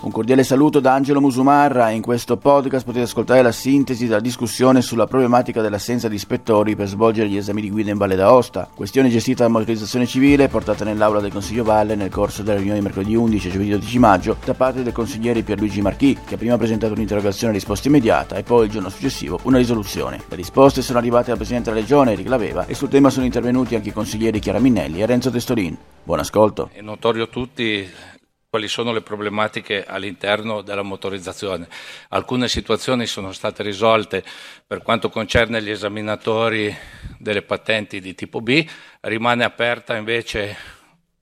Un cordiale saluto da Angelo Musumarra. In questo podcast potete ascoltare la sintesi della discussione sulla problematica dell'assenza di ispettori per svolgere gli esami di guida in Valle d'Aosta. Questione gestita da motorizzazione civile portata nell'aula del Consiglio Valle nel corso della riunione di mercoledì 11 e giovedì 12 maggio da parte del consigliere Pierluigi Marchi, che ha prima presentato un'interrogazione a risposta immediata e poi il giorno successivo una risoluzione. Le risposte sono arrivate dal Presidente della Regione, Eric Laveva, e sul tema sono intervenuti anche i consiglieri Chiara Minnelli e Renzo Testolin. Buon ascolto. È notorio tutti quali sono le problematiche all'interno della motorizzazione. Alcune situazioni sono state risolte per quanto concerne gli esaminatori delle patenti di tipo B, rimane aperta invece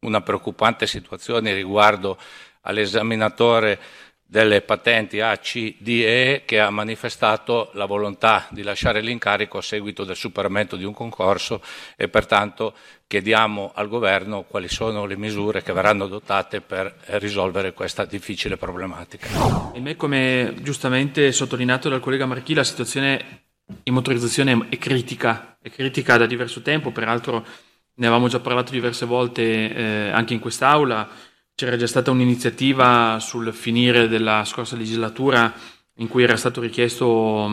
una preoccupante situazione riguardo all'esaminatore delle patenti A, C, D e E che ha manifestato la volontà di lasciare l'incarico a seguito del superamento di un concorso e pertanto chiediamo al governo quali sono le misure che verranno adottate per risolvere questa difficile problematica. me, come giustamente sottolineato dal collega Marchi, la situazione in motorizzazione è critica, è critica da diverso tempo, peraltro ne avevamo già parlato diverse volte eh, anche in quest'Aula c'era già stata un'iniziativa sul finire della scorsa legislatura in cui era stato richiesto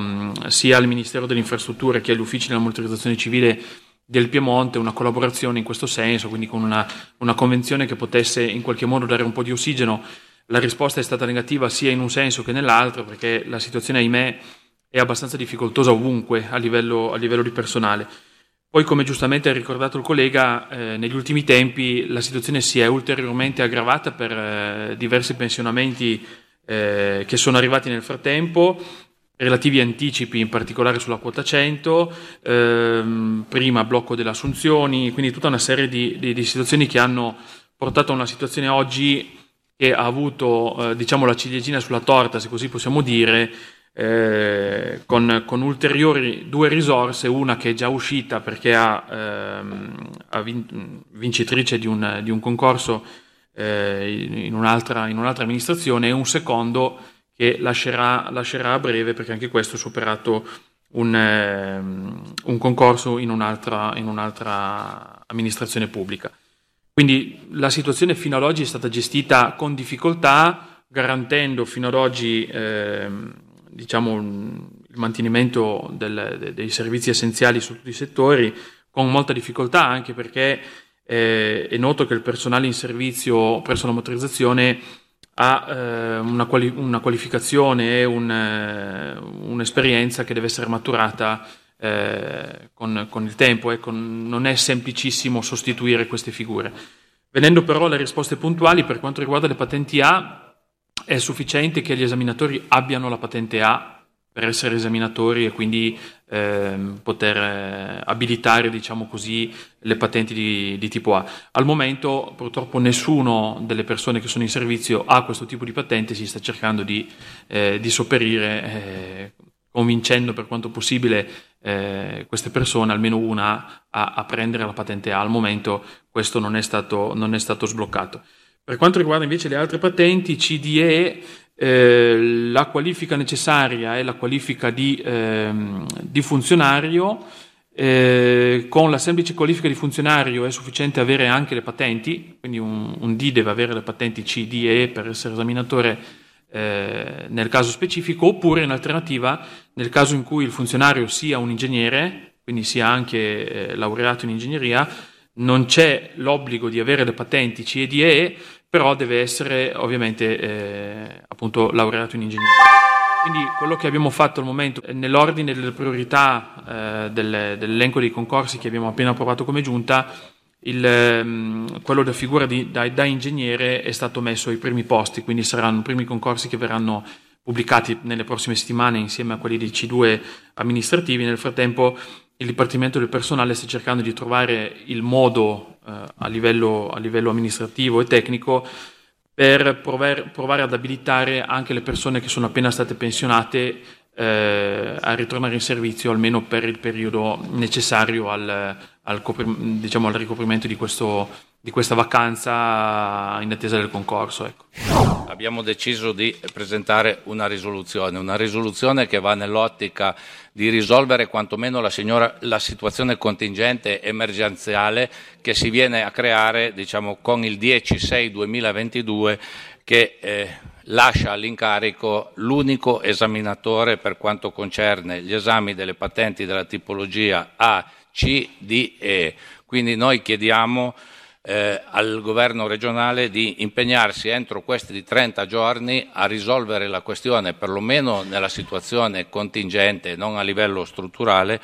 sia al Ministero delle Infrastrutture che agli uffici della motorizzazione civile del Piemonte una collaborazione in questo senso, quindi con una, una, convenzione che potesse in qualche modo dare un po' di ossigeno. La risposta è stata negativa sia in un senso che nell'altro, perché la situazione, ahimè, è abbastanza difficoltosa ovunque a livello, a livello di personale. Poi, come giustamente ha ricordato il collega, eh, negli ultimi tempi la situazione si è ulteriormente aggravata per eh, diversi pensionamenti eh, che sono arrivati nel frattempo, relativi anticipi in particolare sulla quota 100, ehm, prima blocco delle assunzioni, quindi tutta una serie di, di, di, situazioni che hanno portato a una situazione oggi che ha avuto eh, diciamo, la ciliegina sulla torta, se così possiamo dire, eh, con, con, ulteriori due risorse, una che è già uscita perché ha, ehm, ha vin- vincitrice di un, di un concorso eh, in, un'altra, in, un'altra, amministrazione e un secondo che lascerà, lascerà a breve perché anche questo ha superato un, ehm, un concorso in un'altra, in un'altra amministrazione pubblica. Quindi la situazione fino ad oggi è stata gestita con difficoltà, garantendo fino ad oggi ehm, diciamo, il mantenimento del, dei servizi essenziali su tutti i settori, con molta difficoltà anche perché eh, è noto che il personale in servizio presso la motorizzazione ha eh, una, quali- una, qualificazione e un, eh, un'esperienza che deve essere maturata eh, con, con, il tempo, ecco, non è semplicissimo sostituire queste figure. Venendo però alle risposte puntuali, per quanto riguarda le patenti A, è sufficiente che gli esaminatori abbiano la patente A per essere esaminatori e quindi eh, poter eh, abilitare, diciamo così, le patenti di, di, tipo A. Al momento purtroppo nessuno delle persone che sono in servizio ha questo tipo di patente, si sta cercando di, eh, di sopperire, eh, convincendo per quanto possibile eh, queste persone, almeno una, a, a, prendere la patente A. Al momento questo non è stato, non è stato sbloccato. Per quanto riguarda invece le altre patenti, CDE, eh, la qualifica necessaria è la qualifica di, ehm, di funzionario. Eh, con la semplice qualifica di funzionario è sufficiente avere anche le patenti, quindi un, un D deve avere le patenti C, D e E per essere esaminatore eh, nel caso specifico, oppure in alternativa, nel caso in cui il funzionario sia un ingegnere, quindi sia anche eh, laureato in ingegneria, non c'è l'obbligo di avere le patenti C e D E, però deve essere ovviamente eh, appunto laureato in ingegneria. Quindi quello che abbiamo fatto al momento, nell'ordine delle priorità eh, del, dell'elenco dei concorsi che abbiamo appena approvato come giunta, il, ehm, quello della figura di, da, da, ingegnere è stato messo ai primi posti, quindi saranno i primi concorsi che verranno pubblicati nelle prossime settimane insieme a quelli dei C2 amministrativi. Nel frattempo il Dipartimento del Personale sta cercando di trovare il modo eh, a, livello, a, livello, amministrativo e tecnico per provare, provare, ad abilitare anche le persone che sono appena state pensionate eh, a ritornare in servizio almeno per il periodo necessario al, al, diciamo, al ricoprimento di, questo, di, questa vacanza in attesa del concorso. Ecco. Abbiamo deciso di presentare una risoluzione, una risoluzione che va nell'ottica di risolvere quantomeno la, signora, la situazione contingente emergenziale che si viene a creare diciamo, con il 10-6-2022 che eh, lascia all'incarico l'unico esaminatore per quanto concerne gli esami delle patenti della tipologia A, C, D e. Quindi noi chiediamo eh, al governo regionale di impegnarsi entro questi 30 giorni a risolvere la questione, perlomeno nella situazione contingente, non a livello strutturale,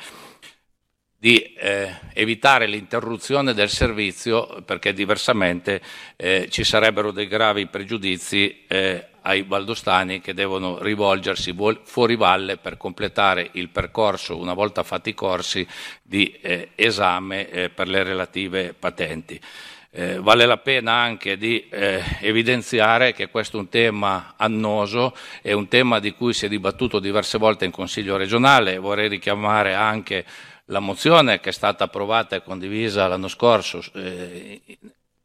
di eh, evitare l'interruzione del servizio perché diversamente eh, ci sarebbero dei gravi pregiudizi eh, ai valdostani che devono rivolgersi fuori valle per completare il percorso, una volta fatti i corsi, di eh, esame eh, per le relative patenti. Eh, vale la pena anche di eh, evidenziare che questo è un tema annoso, è un tema di cui si è dibattuto diverse volte in Consiglio regionale, vorrei richiamare anche la mozione che è stata approvata e condivisa l'anno scorso eh,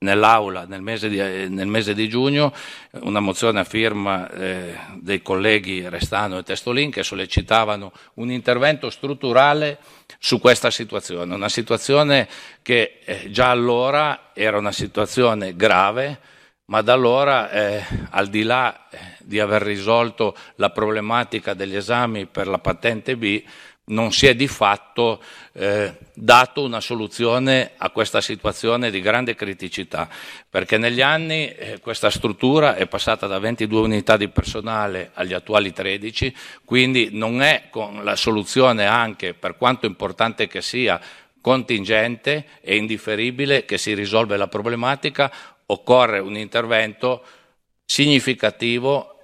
nell'Aula nel mese, di, nel mese, di, giugno, una mozione a firma eh, dei colleghi Restano e Testolin che sollecitavano un intervento strutturale su questa situazione, una situazione che eh, già allora era una situazione grave, ma da allora, eh, al di là eh, di aver risolto la problematica degli esami per la patente B, non si è di fatto eh, dato una soluzione a questa situazione di grande criticità, perché negli anni eh, questa struttura è passata da 22 unità di personale agli attuali 13, quindi non è con la soluzione anche, per quanto importante che sia, contingente e indifferibile che si risolve la problematica, occorre un intervento significativo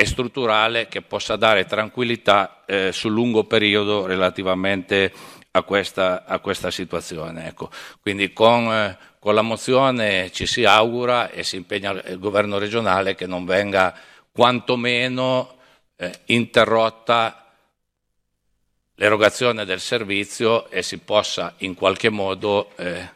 e strutturale che possa dare tranquillità eh, sul lungo periodo relativamente a questa, a questa situazione. Ecco. Quindi con, eh, con, la mozione ci si augura e si impegna il governo regionale che non venga quantomeno eh, interrotta l'erogazione del servizio e si possa in qualche modo eh,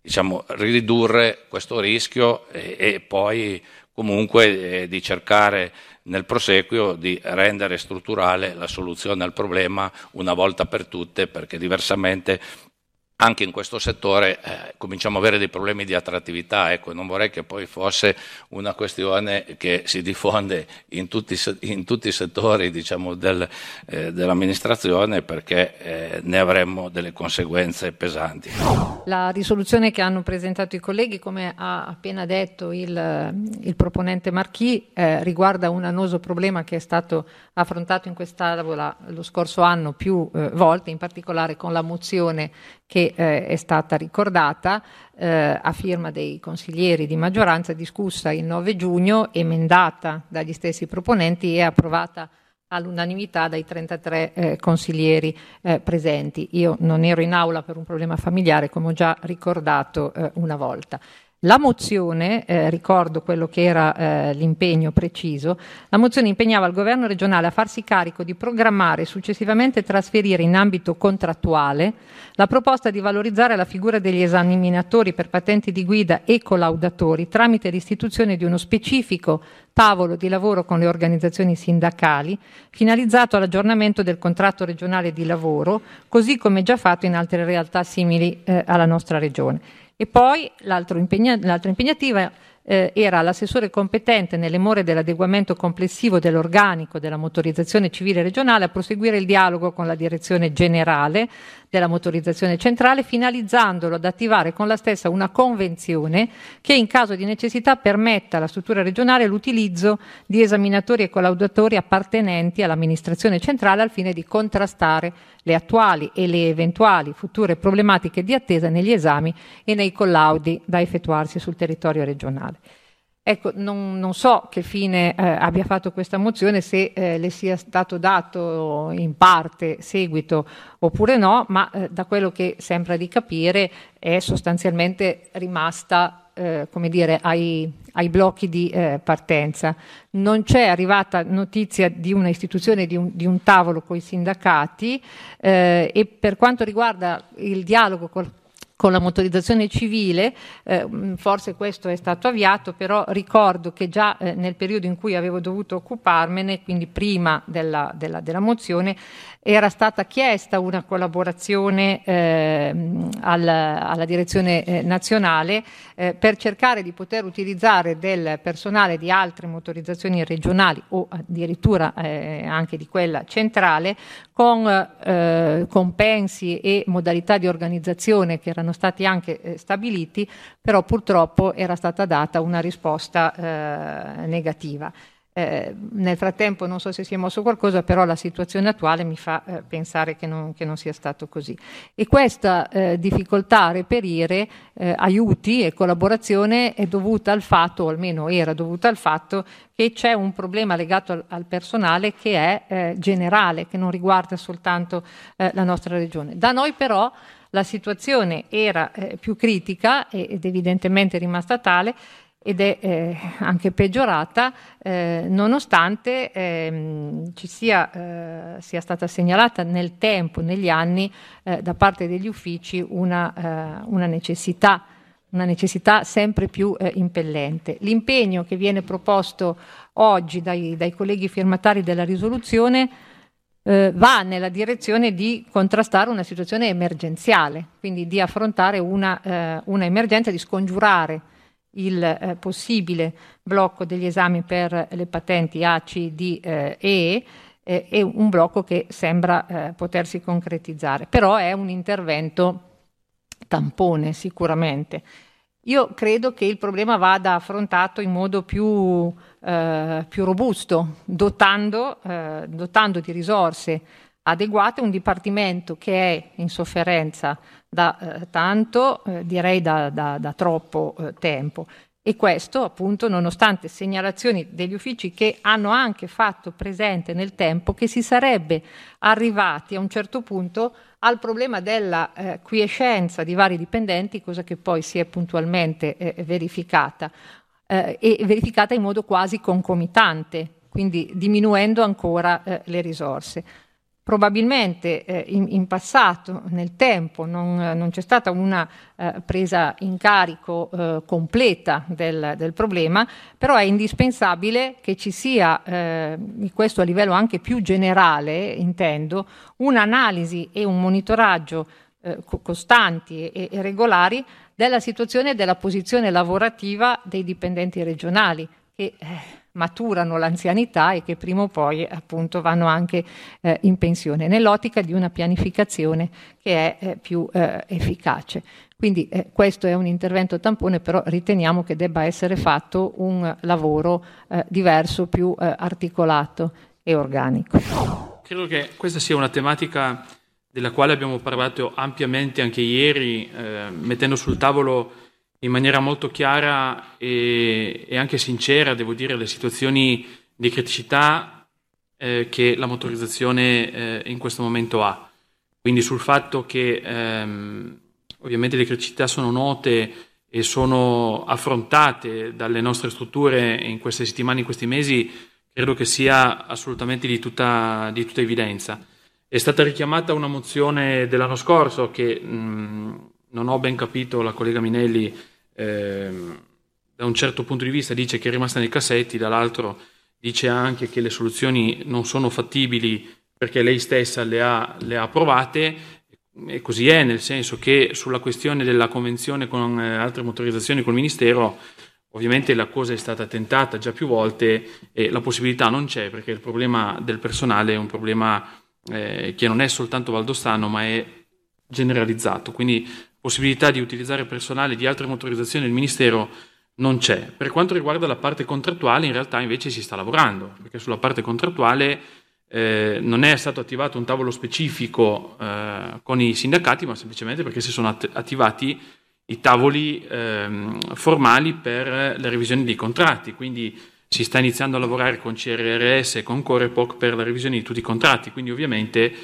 diciamo, ridurre questo rischio e, e poi comunque eh, di cercare nel proseguio di rendere strutturale la soluzione al problema una volta per tutte, perché diversamente anche in questo settore eh, cominciamo ad avere dei problemi di attrattività, ecco, non vorrei che poi fosse una questione che si diffonde in tutti, in tutti i settori diciamo, del, eh, dell'amministrazione perché eh, ne avremmo delle conseguenze pesanti. La risoluzione che hanno presentato i colleghi, come ha appena detto il, il proponente Marchi, eh, riguarda un annoso problema che è stato affrontato in quest'Aula lo scorso anno più eh, volte, in particolare con la mozione che eh, è stata ricordata eh, a firma dei consiglieri di maggioranza, discussa il 9 giugno, emendata dagli stessi proponenti e approvata all'unanimità dai 33 eh, consiglieri eh, presenti. Io non ero in aula per un problema familiare, come ho già ricordato eh, una volta. La mozione, eh, ricordo quello che era eh, l'impegno preciso, la mozione impegnava il governo regionale a farsi carico di programmare e successivamente trasferire in ambito contrattuale la proposta di valorizzare la figura degli esaminatori per patenti di guida e collaudatori tramite l'istituzione di uno specifico tavolo di lavoro con le organizzazioni sindacali finalizzato all'aggiornamento del contratto regionale di lavoro, così come già fatto in altre realtà simili eh, alla nostra regione. E poi l'altra impegnativa eh, era l'assessore competente nelle more dell'adeguamento complessivo dell'organico della motorizzazione civile regionale a proseguire il dialogo con la direzione generale della motorizzazione centrale, finalizzandolo ad attivare con la stessa una convenzione che in caso di necessità permetta alla struttura regionale l'utilizzo di esaminatori e collaudatori appartenenti all'amministrazione centrale al fine di contrastare le attuali e le eventuali future problematiche di attesa negli esami e nei collaudi da effettuarsi sul territorio regionale. Ecco, non, non, so che fine eh, abbia fatto questa mozione, se eh, le sia stato dato in parte seguito oppure no, ma eh, da quello che sembra di capire è sostanzialmente rimasta eh, come dire, ai, ai, blocchi di eh, partenza. Non c'è arrivata notizia di una istituzione di un, di un tavolo con i sindacati eh, e per quanto riguarda il dialogo col con la motorizzazione civile, eh, forse questo è stato avviato, però ricordo che già eh, nel periodo in cui avevo dovuto occuparmene, quindi prima della, della, della mozione, era stata chiesta una collaborazione eh, alla, alla, direzione eh, nazionale eh, per cercare di poter utilizzare del personale di altre motorizzazioni regionali o addirittura eh, anche di quella centrale con eh, compensi e modalità di organizzazione che erano stati anche eh, stabiliti, però purtroppo era stata data una risposta negativa. Eh, nel frattempo non so se si è mosso qualcosa, però la situazione attuale mi fa eh, pensare che non, che non, sia stato così. E questa eh, difficoltà a reperire eh, aiuti e collaborazione è dovuta al fatto, o almeno era dovuta al fatto, che c'è un problema legato al, al personale che è eh, generale, che non riguarda soltanto eh, la nostra regione. Da noi però la situazione era più critica ed evidentemente è rimasta tale ed è eh, anche peggiorata eh, nonostante ehm, ci sia, eh, sia, stata segnalata nel tempo, negli anni, eh, da parte degli uffici una, eh, una, necessità, una necessità, sempre più eh, impellente. L'impegno che viene proposto oggi dai, dai colleghi firmatari della risoluzione va nella direzione di contrastare una situazione emergenziale, quindi di affrontare una, una emergenza, di scongiurare il eh, possibile blocco degli esami per le patenti A, C, D eh, e E è un blocco che sembra eh, potersi concretizzare, però è un intervento tampone sicuramente. Io credo che il problema vada affrontato in modo più, eh, più robusto, dotando, eh, dotando di risorse adeguate un dipartimento che è in sofferenza da eh, tanto, eh, direi da, da, da troppo eh, tempo. E questo appunto nonostante segnalazioni degli uffici che hanno anche fatto presente nel tempo che si sarebbe arrivati a un certo punto al problema della eh, quiescenza di vari dipendenti, cosa che poi si è puntualmente eh, verificata eh, e verificata in modo quasi concomitante, quindi diminuendo ancora eh, le risorse. Probabilmente eh, in, in, passato, nel tempo, non, non c'è stata una eh, presa in carico eh, completa del, del, problema, però è indispensabile che ci sia, eh, questo a livello anche più generale, intendo, un'analisi e un monitoraggio eh, costanti e, e regolari della situazione e della posizione lavorativa dei dipendenti regionali, che eh, maturano l'anzianità e che prima o poi appunto vanno anche eh, in pensione, nell'ottica di una pianificazione che è eh, più eh, efficace. Quindi eh, questo è un intervento tampone, però riteniamo che debba essere fatto un lavoro eh, diverso, più eh, articolato e organico. Credo che questa sia una tematica della quale abbiamo parlato ampiamente anche ieri, mettendo sul tavolo in maniera molto chiara e, e, anche sincera, devo dire, le situazioni di criticità eh, che la motorizzazione eh, in questo momento ha. Quindi sul fatto che ehm, ovviamente le criticità sono note e sono affrontate dalle nostre strutture in queste settimane, in questi mesi, credo che sia assolutamente di tutta, di tutta evidenza. È stata richiamata una mozione dell'anno scorso che mh, non ho ben capito la collega Minelli Ehm, da un certo punto di vista dice che è rimasta nei cassetti, dall'altro dice anche che le soluzioni non sono fattibili perché lei stessa le ha, le ha approvate e così è, nel senso che sulla questione della convenzione con eh, altre motorizzazioni col Ministero ovviamente la cosa è stata tentata già più volte e la possibilità non c'è perché il problema del personale è un problema eh, che non è soltanto valdostano ma è generalizzato, quindi possibilità di utilizzare personale di altre motorizzazioni del Ministero non c'è. Per quanto riguarda la parte contrattuale, in realtà invece si sta lavorando, perché sulla parte contrattuale eh, non è stato attivato un tavolo specifico eh, con i sindacati, ma semplicemente perché si sono att- attivati i tavoli eh, formali per la revisione dei contratti. Quindi si sta iniziando a lavorare con CRRS e con Corepoc per la revisione di tutti i contratti. Quindi ovviamente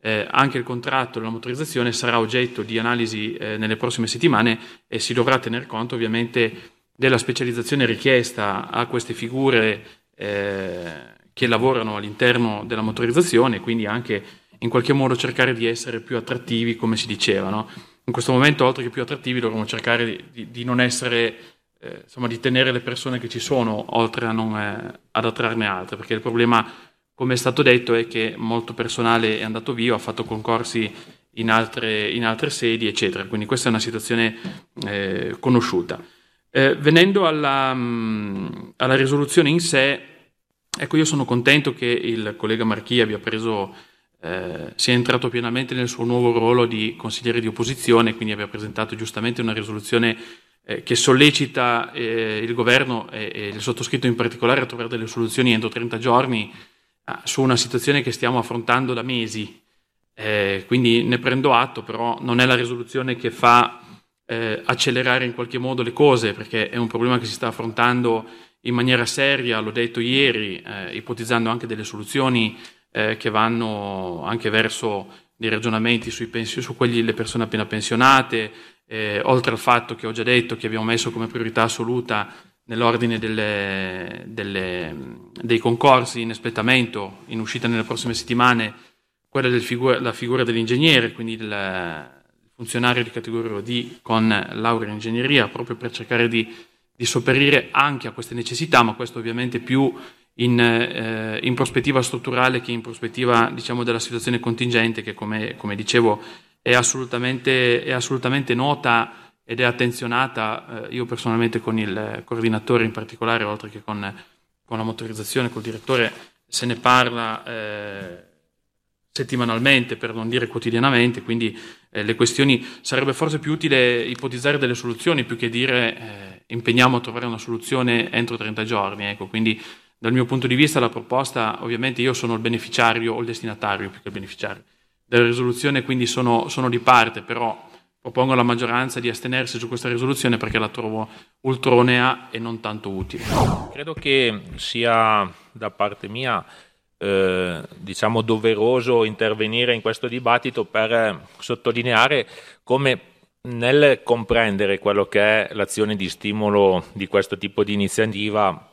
eh, anche il contratto della motorizzazione sarà oggetto di analisi eh, nelle prossime settimane e si dovrà tener conto ovviamente della specializzazione richiesta a queste figure eh, che lavorano all'interno della motorizzazione, quindi anche in qualche modo cercare di essere più attrattivi, come si diceva. No? in questo momento, oltre che più attrattivi, dovremmo cercare di, di, non essere, eh, insomma, di tenere le persone che ci sono, oltre a non, eh, ad attrarne altre, perché il problema, come è stato detto, è che molto personale è andato via, ha fatto concorsi in altre, in altre sedi, eccetera. Quindi questa è una situazione eh, conosciuta. Eh, venendo alla, mh, mm, alla risoluzione in sé, ecco, io sono contento che il collega Marchi abbia preso eh, sia entrato pienamente nel suo nuovo ruolo di consigliere di opposizione, quindi abbia presentato giustamente una risoluzione eh, che sollecita eh, il governo e, e, il sottoscritto in particolare a trovare delle soluzioni entro 30 giorni su una situazione che stiamo affrontando da mesi. Eh, quindi ne prendo atto, però non è la risoluzione che fa eh, accelerare in qualche modo le cose, perché è un problema che si sta affrontando in maniera seria, l'ho detto ieri, eh, ipotizzando anche delle soluzioni eh, che vanno anche verso dei ragionamenti pensi- su quelli delle persone appena pensionate, eh, oltre al fatto che ho già detto che abbiamo messo come priorità assoluta nell'ordine delle, delle, dei concorsi in espletamento, in uscita nelle prossime settimane, quella della figura, figura dell'ingegnere, quindi il funzionario di categoria D con laurea in ingegneria, proprio per cercare di, di sopperire anche a queste necessità, ma questo ovviamente più in, eh, in, prospettiva strutturale che in prospettiva diciamo, della situazione contingente che come, come dicevo è assolutamente, è assolutamente, nota ed è attenzionata eh, io personalmente con il coordinatore in particolare oltre che con, con la motorizzazione, col direttore se ne parla eh, settimanalmente per non dire quotidianamente quindi eh, le questioni sarebbe forse più utile ipotizzare delle soluzioni più che dire eh, impegniamo a trovare una soluzione entro 30 giorni ecco, quindi dal mio punto di vista la proposta, ovviamente io sono il beneficiario o il destinatario più che il beneficiario. Della risoluzione, quindi sono, sono di parte, però propongo alla maggioranza di astenersi su questa risoluzione perché la trovo ultronea e non tanto utile. Credo che sia da parte mia eh, diciamo doveroso intervenire in questo dibattito per sottolineare come nel comprendere quello che è l'azione di stimolo di questo tipo di iniziativa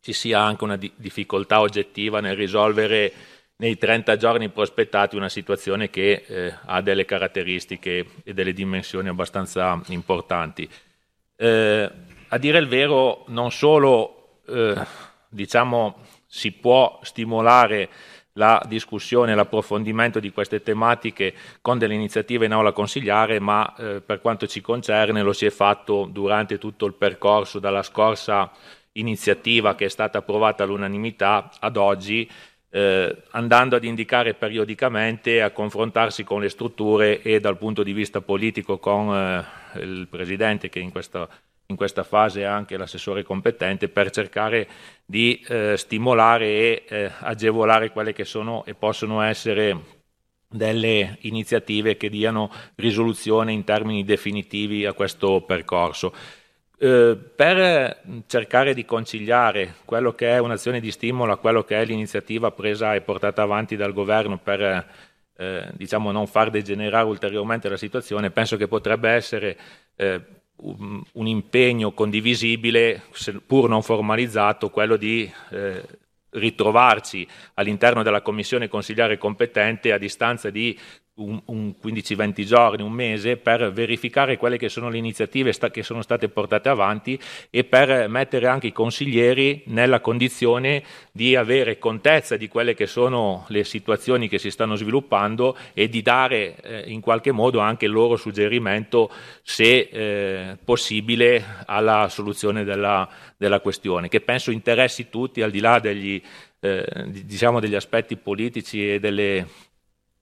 ci sia anche una di- difficoltà oggettiva nel risolvere nei 30 giorni prospettati una situazione che eh, ha delle caratteristiche e delle dimensioni abbastanza importanti. Eh, a dire il vero, non solo eh, diciamo, si può stimolare la discussione e l'approfondimento di queste tematiche con delle iniziative in aula consigliare, ma eh, per quanto ci concerne lo si è fatto durante tutto il percorso dalla scorsa iniziativa che è stata approvata all'unanimità ad oggi, eh, andando ad indicare periodicamente a confrontarsi con le strutture e dal punto di vista politico con eh, il Presidente che in questa, in questa, fase è anche l'assessore competente per cercare di eh, stimolare e eh, agevolare quelle che sono e possono essere delle iniziative che diano risoluzione in termini definitivi a questo percorso. Eh, per cercare di conciliare quello che è un'azione di stimolo a quello che è l'iniziativa presa e portata avanti dal governo per eh, diciamo non far degenerare ulteriormente la situazione, penso che potrebbe essere eh, un, un, impegno condivisibile, pur non formalizzato, quello di eh, ritrovarci all'interno della commissione consigliare competente a distanza di un, un 15-20 giorni, un mese, per verificare quelle che sono le iniziative sta- che sono state portate avanti e per mettere anche i consiglieri nella condizione di avere contezza di quelle che sono le situazioni che si stanno sviluppando e di dare eh, in qualche modo anche il loro suggerimento, se eh, possibile, alla soluzione della, della, questione, che penso interessi tutti al di là degli, eh, diciamo degli aspetti politici e delle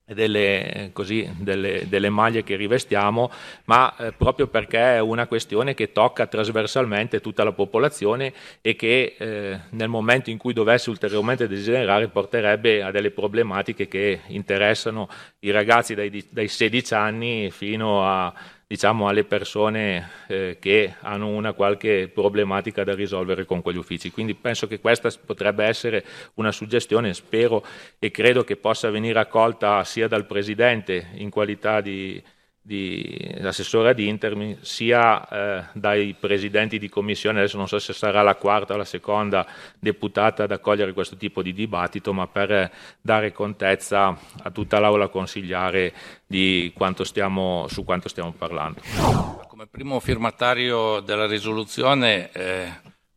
delle, così, delle, delle, maglie che rivestiamo, ma eh, proprio perché è una questione che tocca trasversalmente tutta la popolazione e che eh, nel momento in cui dovesse ulteriormente degenerare porterebbe a delle problematiche che interessano i ragazzi dai, dai 16 anni fino a diciamo, alle persone eh, che hanno una qualche problematica da risolvere con quegli uffici. Quindi penso che questa potrebbe essere una suggestione, spero e credo che possa venire accolta sia dal Presidente in qualità di, di, l'assessore ad intermi, sia eh, dai presidenti di commissione, adesso non so se sarà la quarta o la seconda deputata ad accogliere questo tipo di dibattito, ma per dare contezza a tutta l'aula consigliare di quanto stiamo, su quanto stiamo parlando. Come primo firmatario della risoluzione eh,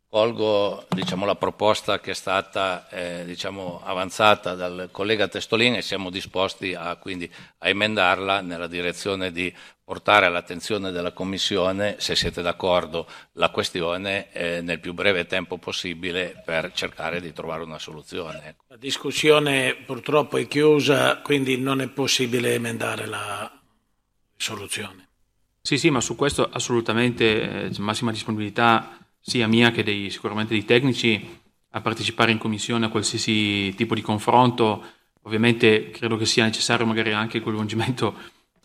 colgo diciamo, la proposta che è stata eh, diciamo, avanzata dal collega Testolin e siamo disposti a, quindi, a emendarla nella direzione di portare all'attenzione della Commissione, se siete d'accordo, la questione eh, nel più breve tempo possibile per cercare di trovare una soluzione. Ecco. La discussione purtroppo è chiusa, quindi non è possibile emendare la risoluzione. Sì, sì, ma su questo assolutamente eh, massima disponibilità sia mia che dei, sicuramente dei tecnici a partecipare in commissione a qualsiasi tipo di confronto. Ovviamente credo che sia necessario magari anche il coinvolgimento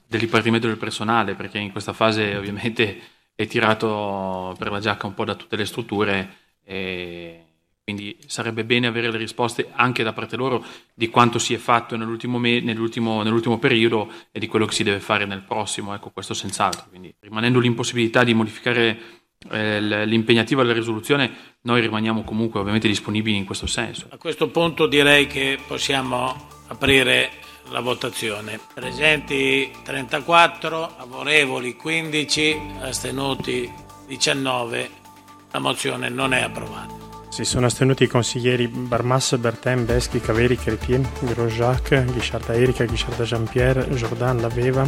del Dipartimento del personale, perché in questa fase ovviamente è tirato per la giacca un po' da tutte le strutture e quindi sarebbe bene avere le risposte anche da parte loro di quanto si è fatto nell'ultimo, me- nell'ultimo, nell'ultimo periodo e di quello che si deve fare nel prossimo, ecco questo senz'altro. Quindi rimanendo l'impossibilità di modificare l'impegnativa della risoluzione, noi rimaniamo comunque ovviamente disponibili in questo senso. A questo punto direi che possiamo aprire la votazione. Presenti 34, favorevoli 15, astenuti 19. La mozione non è approvata. Si sono astenuti i consiglieri Barmas, Bertin, Beschi, Caveri, Chrétien, Grosjacques, Ghisciarda Erika, Ghisciarda Jean-Pierre, Jordan Laveva,